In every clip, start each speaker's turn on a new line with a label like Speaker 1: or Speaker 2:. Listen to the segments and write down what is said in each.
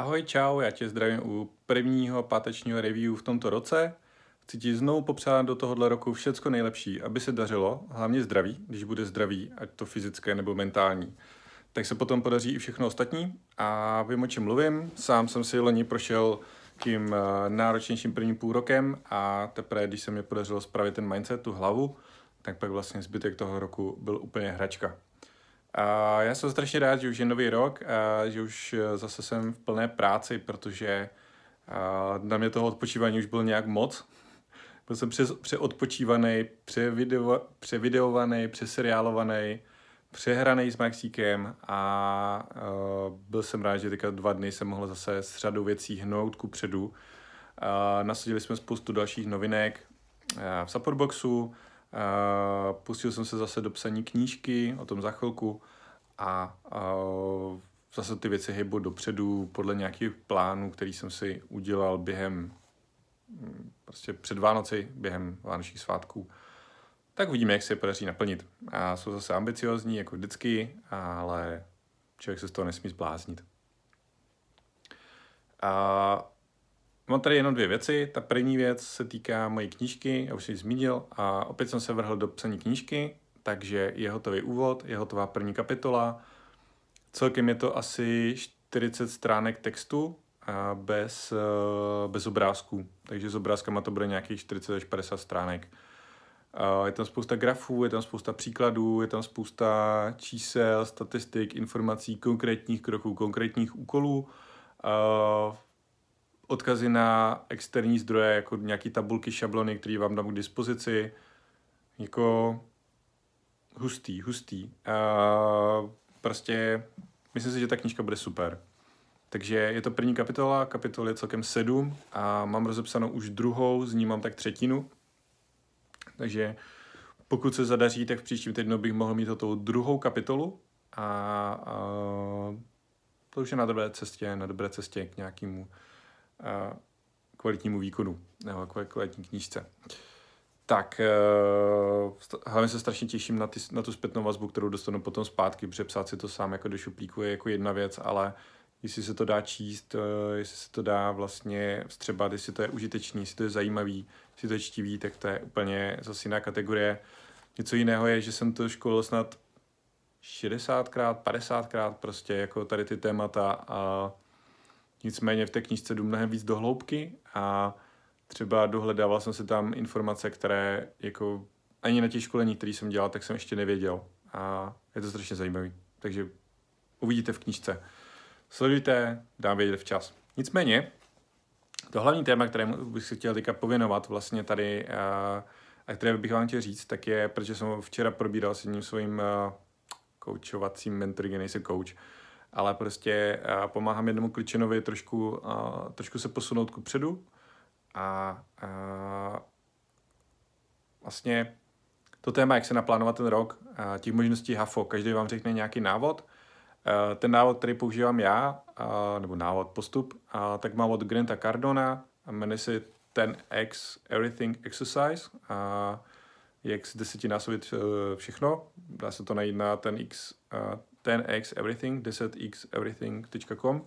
Speaker 1: Ahoj, čau, já tě zdravím u prvního pátečního review v tomto roce. Chci ti znovu popřát do tohohle roku všecko nejlepší, aby se dařilo, hlavně zdraví, když bude zdraví, ať to fyzické nebo mentální. Tak se potom podaří i všechno ostatní a vím, o čem mluvím. Sám jsem si loni prošel tím eh, náročnějším prvním půl rokem a teprve, když se mi podařilo spravit ten mindset, tu hlavu, tak pak vlastně zbytek toho roku byl úplně hračka. A já jsem strašně rád, že už je nový rok a že už eh, zase jsem v plné práci, protože na mě toho odpočívání už bylo nějak moc. Byl jsem přes, přeodpočívaný, převideo, převideovaný, přeseriálovaný, přehraný s Maxíkem a uh, byl jsem rád, že teďka dva dny jsem mohl zase s řadou věcí hnout ku předu. Uh, nasadili jsme spoustu dalších novinek uh, v Supportboxu, pustil jsem se zase do psaní knížky, o tom za chvilku a zase ty věci hejbu dopředu podle nějakých plánů, který jsem si udělal během mm, prostě před Vánoci, během vánočních svátků. Tak uvidíme, jak se je podaří naplnit. A jsou zase ambiciozní, jako vždycky, ale člověk se z toho nesmí zbláznit. A Mám tady jenom dvě věci. Ta první věc se týká mojí knížky, já už jsem ji zmínil, a opět jsem se vrhl do psaní knížky, takže je hotový úvod, je hotová první kapitola. Celkem je to asi 40 stránek textu a bez, eh, bez obrázků, takže s obrázkama to bude nějakých 40 až 50 stránek. Je tam spousta grafů, je tam spousta příkladů, je tam spousta čísel, statistik, informací, konkrétních kroků, konkrétních úkolů odkazy na externí zdroje, jako nějaký tabulky, šablony, které vám dám k dispozici. Jako hustý, hustý. A prostě myslím si, že ta knížka bude super. Takže je to první kapitola, kapitol je celkem sedm a mám rozepsanou už druhou, z ní mám tak třetinu. Takže pokud se zadaří, tak v příštím týdnu bych mohl mít tou druhou kapitolu a, a to už je na dobré cestě, na dobré cestě k nějakému kvalitnímu výkonu nebo kvalitní knížce. Tak uh, hlavně se strašně těším na, ty, na tu zpětnou vazbu, kterou dostanu potom zpátky, protože psát si to sám jako do šuplíku je jako jedna věc, ale jestli se to dá číst, uh, jestli se to dá vlastně vstřebat, jestli to je užitečný, jestli to je zajímavý, jestli to je čtivý, tak to je úplně zase jiná kategorie. Něco jiného je, že jsem to školil snad 60krát, 50krát prostě jako tady ty témata a Nicméně v té knížce jdu mnohem víc do hloubky a třeba dohledával jsem si tam informace, které jako ani na těch školení, které jsem dělal, tak jsem ještě nevěděl. A je to strašně zajímavý. Takže uvidíte v knížce. Sledujte, dám vědět včas. Nicméně, to hlavní téma, kterému bych se chtěl teďka pověnovat vlastně tady a, a které bych vám chtěl říct, tak je, protože jsem včera probíral s jedním svým koučovacím mentorem, nejsem coach, ale prostě pomáhám jednomu kličenovi trošku, trošku se posunout ku předu a, a vlastně to téma, jak se naplánovat ten rok, těch možností HAFO, každý vám řekne nějaký návod, ten návod, který používám já, nebo návod, postup, tak mám od Granta Cardona, jmenuje se ten X Everything Exercise, jak z desetinásobit všechno, dá se to najít na ten X 10x everything, 10xeverything.com.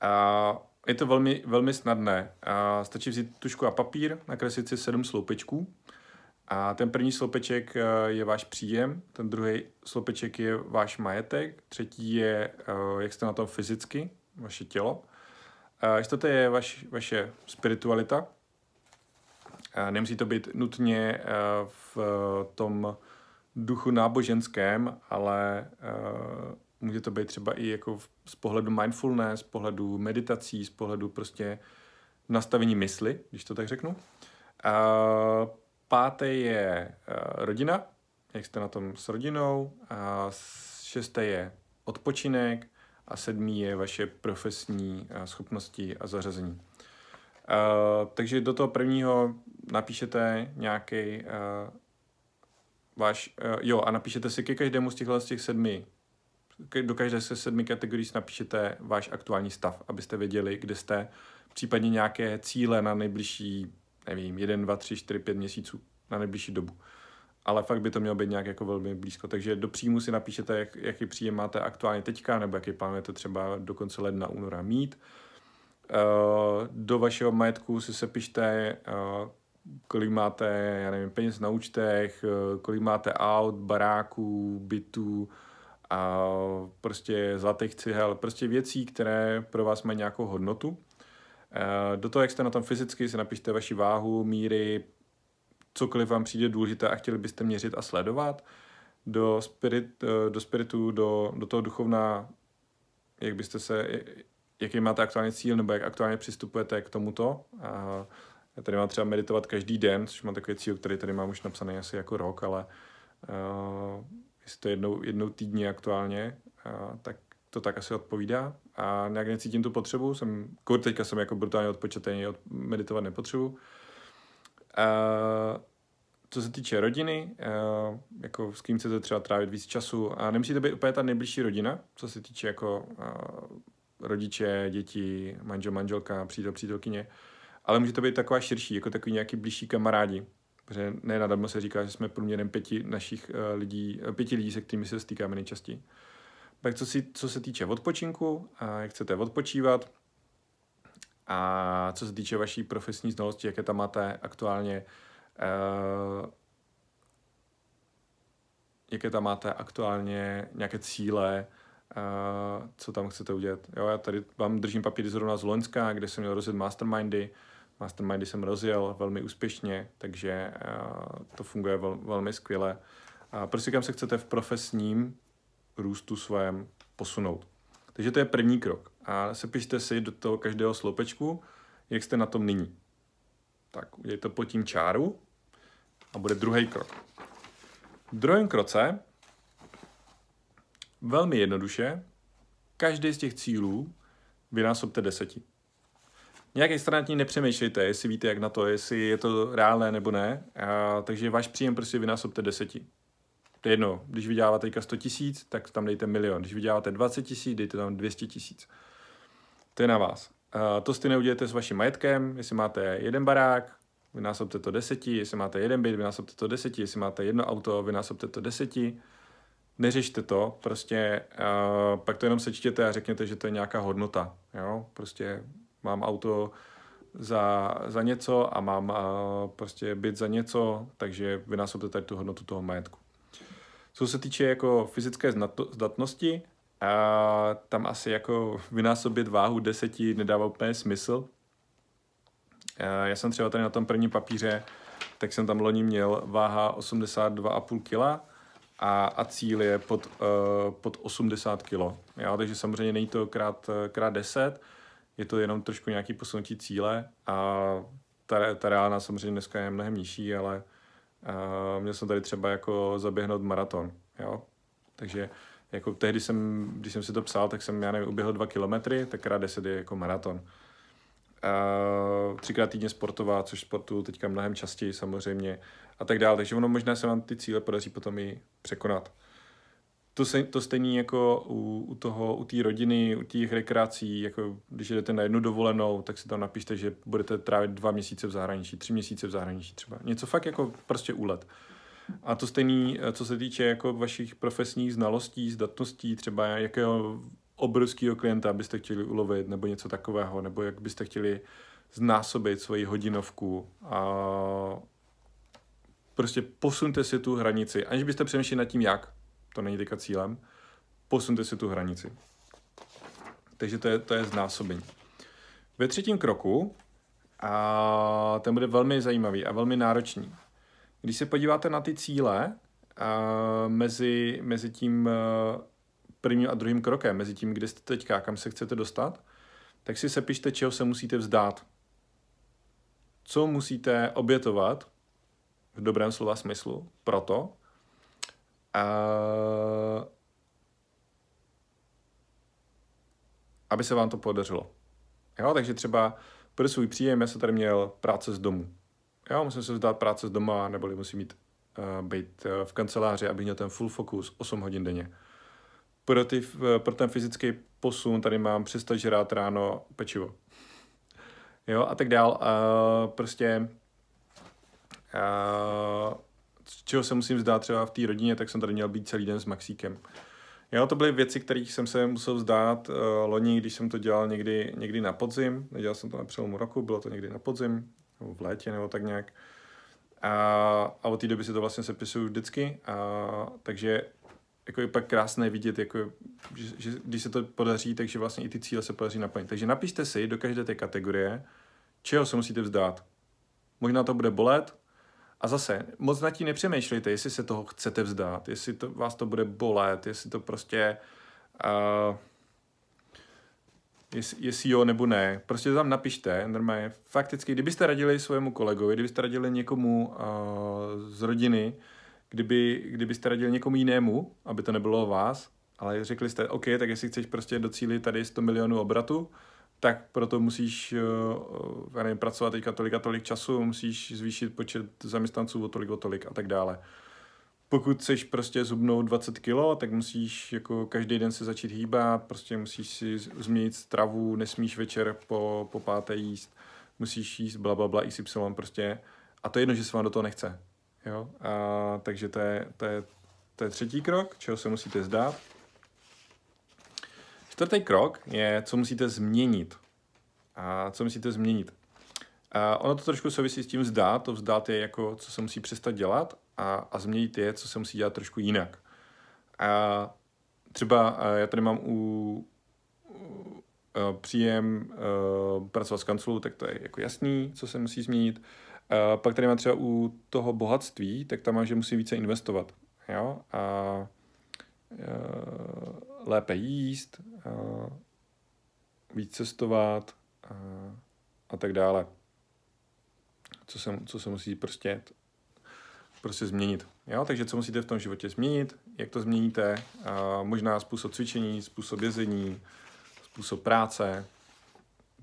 Speaker 1: A je to velmi, velmi snadné. A stačí vzít tušku a papír, nakreslit si sedm sloupečků. A ten první sloupeček eh, je váš příjem, ten druhý sloupeček je váš majetek, třetí je, eh, jak jste na tom fyzicky, vaše tělo. A čtvrté je vaš, vaše spiritualita. Nemusí to být nutně eh, v tom duchu náboženském, ale uh, může to být třeba i jako v, z pohledu mindfulness, z pohledu meditací, z pohledu prostě nastavení mysli, když to tak řeknu. Uh, páté je uh, rodina, jak jste na tom s rodinou. A šesté je odpočinek a sedmý je vaše profesní uh, schopnosti a zařazení. Uh, takže do toho prvního napíšete nějaký uh, váš, uh, jo, a napíšete si ke každému z těchto z těch sedmi, do každé se sedmi kategorií napíšete váš aktuální stav, abyste věděli, kde jste, případně nějaké cíle na nejbližší, nevím, jeden, dva, tři, čtyři, pět měsíců, na nejbližší dobu. ale fakt by to mělo být nějak jako velmi blízko. Takže do příjmu si napíšete, jak, jaký příjem máte aktuálně teďka, nebo jaký plánujete třeba do konce ledna, února mít. Uh, do vašeho majetku si sepište, uh, kolik máte, já nevím, peněz na účtech, uh, kolik máte aut, baráků, bytů, a prostě zlatých cihel, prostě věcí, které pro vás mají nějakou hodnotu. Do toho, jak jste na tom fyzicky, si napište vaši váhu, míry, cokoliv vám přijde důležité a chtěli byste měřit a sledovat. Do, spirit, do spiritu, do, do toho duchovna, jak byste se, jaký máte aktuální cíl, nebo jak aktuálně přistupujete k tomuto. A já tady mám třeba meditovat každý den, což mám takový cíl, který tady mám už napsaný asi jako rok, ale uh, jestli to jednou, jednou týdně aktuálně, uh, tak to tak asi odpovídá a nějak necítím tu potřebu, jsem, teďka jsem jako brutálně odpočatý, od, meditovat nepotřebu. Uh, co se týče rodiny, uh, jako s kým chcete třeba trávit víc času a nemusíte být úplně ta nejbližší rodina, co se týče jako uh, rodiče, děti, manžel, manželka, přítel, přítelkyně, ale může to být taková širší, jako takový nějaký blížší kamarádi, protože ne nadarmo se říká, že jsme průměrem pěti našich uh, lidí, pěti lidí, se kterými se stýkáme nejčastěji. Tak co, si, co se týče odpočinku, a jak chcete odpočívat, a co se týče vaší profesní znalosti, jaké tam máte aktuálně, uh, jaké tam máte aktuálně nějaké cíle, uh, co tam chcete udělat. Jo, já tady vám držím papíry zrovna z Loňska, kde jsem měl rozjet mastermindy. Mastermindy jsem rozjel velmi úspěšně, takže uh, to funguje vel, velmi skvěle. A prostě kam se chcete v profesním růstu svém posunout. Takže to je první krok. A sepište si do toho každého sloupečku, jak jste na tom nyní. Tak udělejte pod tím čáru a bude druhý krok. V druhém kroce velmi jednoduše každý z těch cílů vynásobte deseti. Nějak extravagantně nepřemýšlejte, jestli víte, jak na to, jestli je to reálné nebo ne. A, takže váš příjem prostě vynásobte deseti. To je jedno, když vyděláváte teďka 100 tisíc, tak tam dejte milion. Když vyděláváte 20 tisíc, dejte tam 200 tisíc. To je na vás. Uh, to stejně udělejte s vaším majetkem, jestli máte jeden barák, vynásobte to deseti, jestli máte jeden byt, vynásobte to deseti, jestli máte jedno auto, vynásobte to deseti. Neřešte to, prostě uh, pak to jenom sečtěte a řekněte, že to je nějaká hodnota. Jo? Prostě mám auto za, za něco a mám uh, prostě byt za něco, takže vynásobte tady tu hodnotu toho majetku. Co se týče jako fyzické zdatnosti, a tam asi jako vynásobit váhu deseti nedává úplně smysl. A já jsem třeba tady na tom prvním papíře, tak jsem tam loni měl váha 82,5 kg a, a cíl je pod, uh, pod 80 kg. Takže samozřejmě není to krát, krát 10, je to jenom trošku nějaký posunutí cíle a ta, ta reálná samozřejmě dneska je mnohem nižší, ale uh, měl jsem tady třeba jako zaběhnout maraton, jo. Takže jako tehdy jsem, když jsem si to psal, tak jsem, já nevím, uběhl dva kilometry, tak krát deset je jako maraton. Uh, třikrát týdně sportovat, což sportu teďka mnohem častěji samozřejmě a tak dále. Takže ono možná se vám ty cíle podaří potom i překonat. To, se, to stejný jako u, u toho, u té rodiny, u těch rekreací, jako když jdete na jednu dovolenou, tak si tam napište, že budete trávit dva měsíce v zahraničí, tři měsíce v zahraničí třeba. Něco fakt jako prostě úlet. A to stejný, co se týče jako vašich profesních znalostí, zdatností, třeba jakého obrovského klienta byste chtěli ulovit, nebo něco takového, nebo jak byste chtěli znásobit svoji hodinovku a prostě posunte si tu hranici, aniž byste přemýšleli nad tím, jak, to není teďka cílem, posunte si tu hranici. Takže to je, to je znásobení. Ve třetím kroku, a ten bude velmi zajímavý a velmi náročný. Když se podíváte na ty cíle uh, mezi, mezi tím uh, prvním a druhým krokem, mezi tím, kde jste teďka, kam se chcete dostat, tak si sepište, čeho se musíte vzdát. Co musíte obětovat, v dobrém slova smyslu, proto, uh, aby se vám to podařilo. Jo, takže třeba pro svůj příjem já jsem tady měl práce z domu jo, musím se vzdát práce z doma, neboli musím mít uh, být uh, v kanceláři, aby měl ten full focus 8 hodin denně. Pro, ty, uh, pro ten fyzický posun tady mám přestat žrát ráno pečivo. Jo, a tak dál. Uh, prostě uh, čeho se musím vzdát třeba v té rodině, tak jsem tady měl být celý den s Maxíkem. Jo, to byly věci, kterých jsem se musel vzdát uh, loni, když jsem to dělal někdy, někdy na podzim. Nedělal jsem to na přelomu roku, bylo to někdy na podzim, nebo v létě, nebo tak nějak. A, a od té doby si to vlastně sepisuju vždycky. A, takže jako je pak krásné vidět, jako, že, že, když se to podaří, takže vlastně i ty cíle se podaří naplnit. Takže napište si do každé té kategorie, čeho se musíte vzdát. Možná to bude bolet, a zase, moc nad tím nepřemýšlejte, jestli se toho chcete vzdát, jestli to, vás to bude bolet, jestli to prostě... Uh, jestli, jestli jo nebo ne. Prostě to tam napište, normálně. Fakticky, kdybyste radili svému kolegovi, kdybyste radili někomu uh, z rodiny, kdyby, kdybyste radili někomu jinému, aby to nebylo vás, ale řekli jste, OK, tak jestli chceš prostě docílit tady 100 milionů obratu, tak proto musíš uh, nevím, pracovat teďka tolik a tolik času, musíš zvýšit počet zaměstnanců o tolik, o tolik a tak dále. Pokud chceš prostě zubnout 20 kg, tak musíš jako každý den se začít hýbat, prostě musíš si změnit stravu, nesmíš večer po, po páté jíst, musíš jíst bla, bla, bla, XY prostě. A to je jedno, že se vám do toho nechce. Jo? A, takže to je, to, je, to je třetí krok, čeho se musíte zdát. Čtvrtý krok je, co musíte změnit. A co musíte změnit? A ono to trošku souvisí s tím vzdát. To vzdát je jako, co se musí přestat dělat a, a změnit je, co se musí dělat trošku jinak. A třeba já tady mám u, u příjem uh, pracovat s kanclou, tak to je jako jasný, co se musí změnit. Uh, pak tady mám třeba u toho bohatství, tak tam mám, že musím více investovat. Jo? A uh, lépe jíst, víc cestovat a tak dále. Co se, co se musí prostě, prostě změnit. Jo? Takže co musíte v tom životě změnit, jak to změníte, možná způsob cvičení, způsob jezení, způsob práce,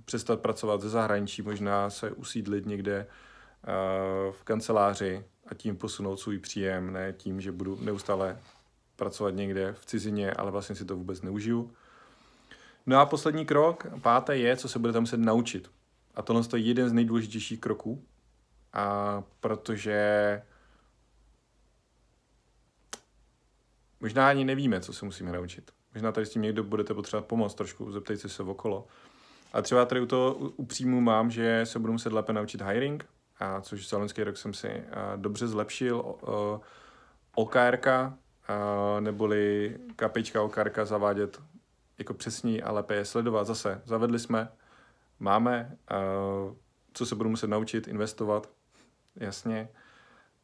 Speaker 1: přestat pracovat ze zahraničí, možná se usídlit někde v kanceláři a tím posunout svůj příjem, ne tím, že budu neustále pracovat někde v cizině, ale vlastně si to vůbec neužiju. No a poslední krok, páté je, co se budete muset naučit. A tohle je jeden z nejdůležitějších kroků, a protože možná ani nevíme, co se musíme naučit. Možná tady s tím někdo budete potřebovat pomoct trošku, zeptejte se okolo. A třeba tady u toho u příjmu mám, že se budu muset lépe naučit hiring, a což za loňský rok jsem si dobře zlepšil. OKRK, neboli kapička OKRK zavádět jako přesní a lépe je sledovat. Zase zavedli jsme, máme, co se budu muset naučit, investovat, jasně.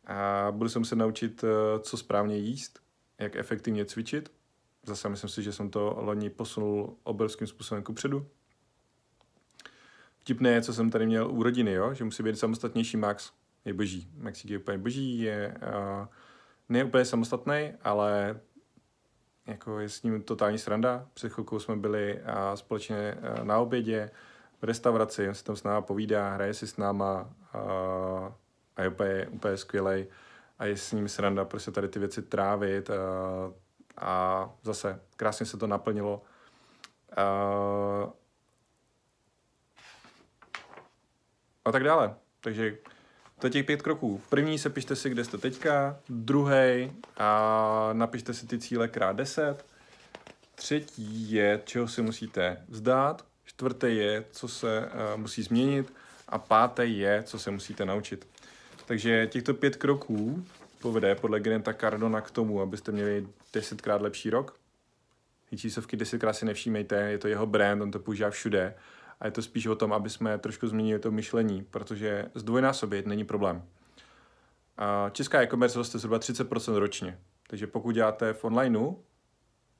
Speaker 1: A budu se muset naučit, co správně jíst, jak efektivně cvičit. Zase myslím si, že jsem to loni posunul obrovským způsobem kupředu. Vtipné je, co jsem tady měl u rodiny, jo? že musí být samostatnější Max. Je boží. Maxík je úplně boží, je uh, ne úplně samostatný, ale jako je s ním totální sranda. Před chvilkou jsme byli a společně na obědě v restauraci, on si tam s náma povídá, hraje si s náma a, a je úplně, úplně skvělej a je s ním sranda prostě tady ty věci trávit a, a zase krásně se to naplnilo. A, a tak dále. Takže to je těch pět kroků. První se pište si, kde jste teďka, druhý a napište si ty cíle krát deset. Třetí je, čeho si musíte vzdát. Čtvrtý je, co se uh, musí změnit. A pátý je, co se musíte naučit. Takže těchto pět kroků povede podle Granta Cardona k tomu, abyste měli desetkrát lepší rok. Číslovky desetkrát si nevšímejte, je to jeho brand, on to používá všude a je to spíš o tom, aby jsme trošku změnili to myšlení, protože zdvojnásobit není problém. A česká e-commerce roste zhruba 30% ročně, takže pokud děláte v onlineu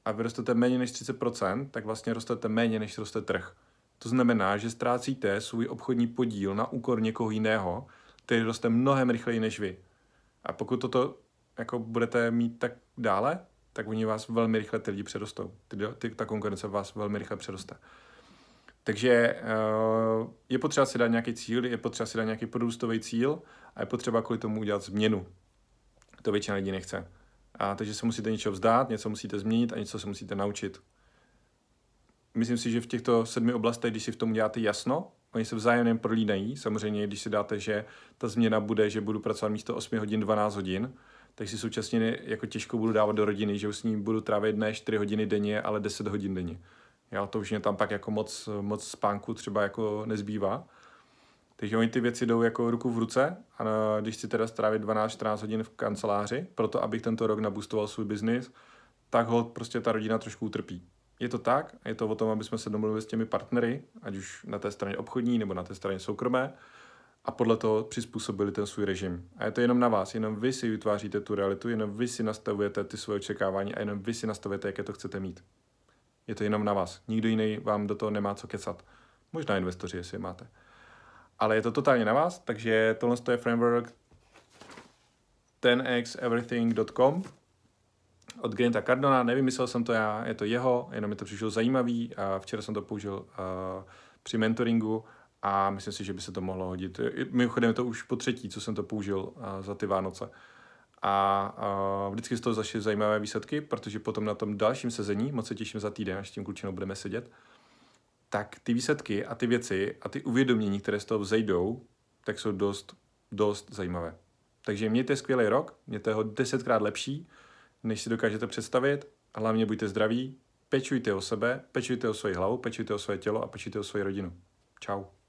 Speaker 1: a vyrostete méně než 30%, tak vlastně rostete méně, než roste trh. To znamená, že ztrácíte svůj obchodní podíl na úkor někoho jiného, který roste mnohem rychleji než vy. A pokud toto jako budete mít tak dále, tak oni vás velmi rychle ty lidi předostou. Ty, ty, ta konkurence vás velmi rychle předoste. Takže uh, je potřeba si dát nějaký cíl, je potřeba si dát nějaký produstový cíl a je potřeba kvůli tomu udělat změnu. To většina lidí nechce. A takže se musíte něco vzdát, něco musíte změnit a něco se musíte naučit. Myslím si, že v těchto sedmi oblastech, když si v tom děláte jasno, oni se vzájemně prolínají. Samozřejmě, když si dáte, že ta změna bude, že budu pracovat místo 8 hodin 12 hodin, tak si současně jako těžko budu dávat do rodiny, že už s ním budu trávit ne 4 hodiny denně, ale 10 hodin denně. Já to už mě tam pak jako moc, moc spánku třeba jako nezbývá. Takže oni ty věci jdou jako ruku v ruce a když si teda strávit 12-14 hodin v kanceláři, proto abych tento rok nabustoval svůj biznis, tak ho prostě ta rodina trošku utrpí. Je to tak, je to o tom, aby jsme se domluvili s těmi partnery, ať už na té straně obchodní nebo na té straně soukromé, a podle toho přizpůsobili ten svůj režim. A je to jenom na vás, jenom vy si vytváříte tu realitu, jenom vy si nastavujete ty svoje očekávání a jenom vy si nastavujete, jaké to chcete mít. Je to jenom na vás. Nikdo jiný vám do toho nemá co kecat. Možná investoři, jestli je máte. Ale je to totálně na vás, takže tohle je framework 10xeverything.com od Granta Cardona, nevymyslel jsem to já, je to jeho, jenom mi to přišlo zajímavý a včera jsem to použil uh, při mentoringu a myslím si, že by se to mohlo hodit. Mimochodem je to už po třetí, co jsem to použil uh, za ty Vánoce. A uh, vždycky z toho zašly zajímavé výsledky, protože potom na tom dalším sezení, moc se těším za týden, až tím klučinou budeme sedět, tak ty výsledky a ty věci a ty uvědomění, které z toho vzejdou, tak jsou dost, dost zajímavé. Takže mějte skvělý rok, mějte ho desetkrát lepší, než si dokážete představit. Hlavně buďte zdraví, pečujte o sebe, pečujte o svoji hlavu, pečujte o svoje tělo a pečujte o svoji rodinu. Ciao.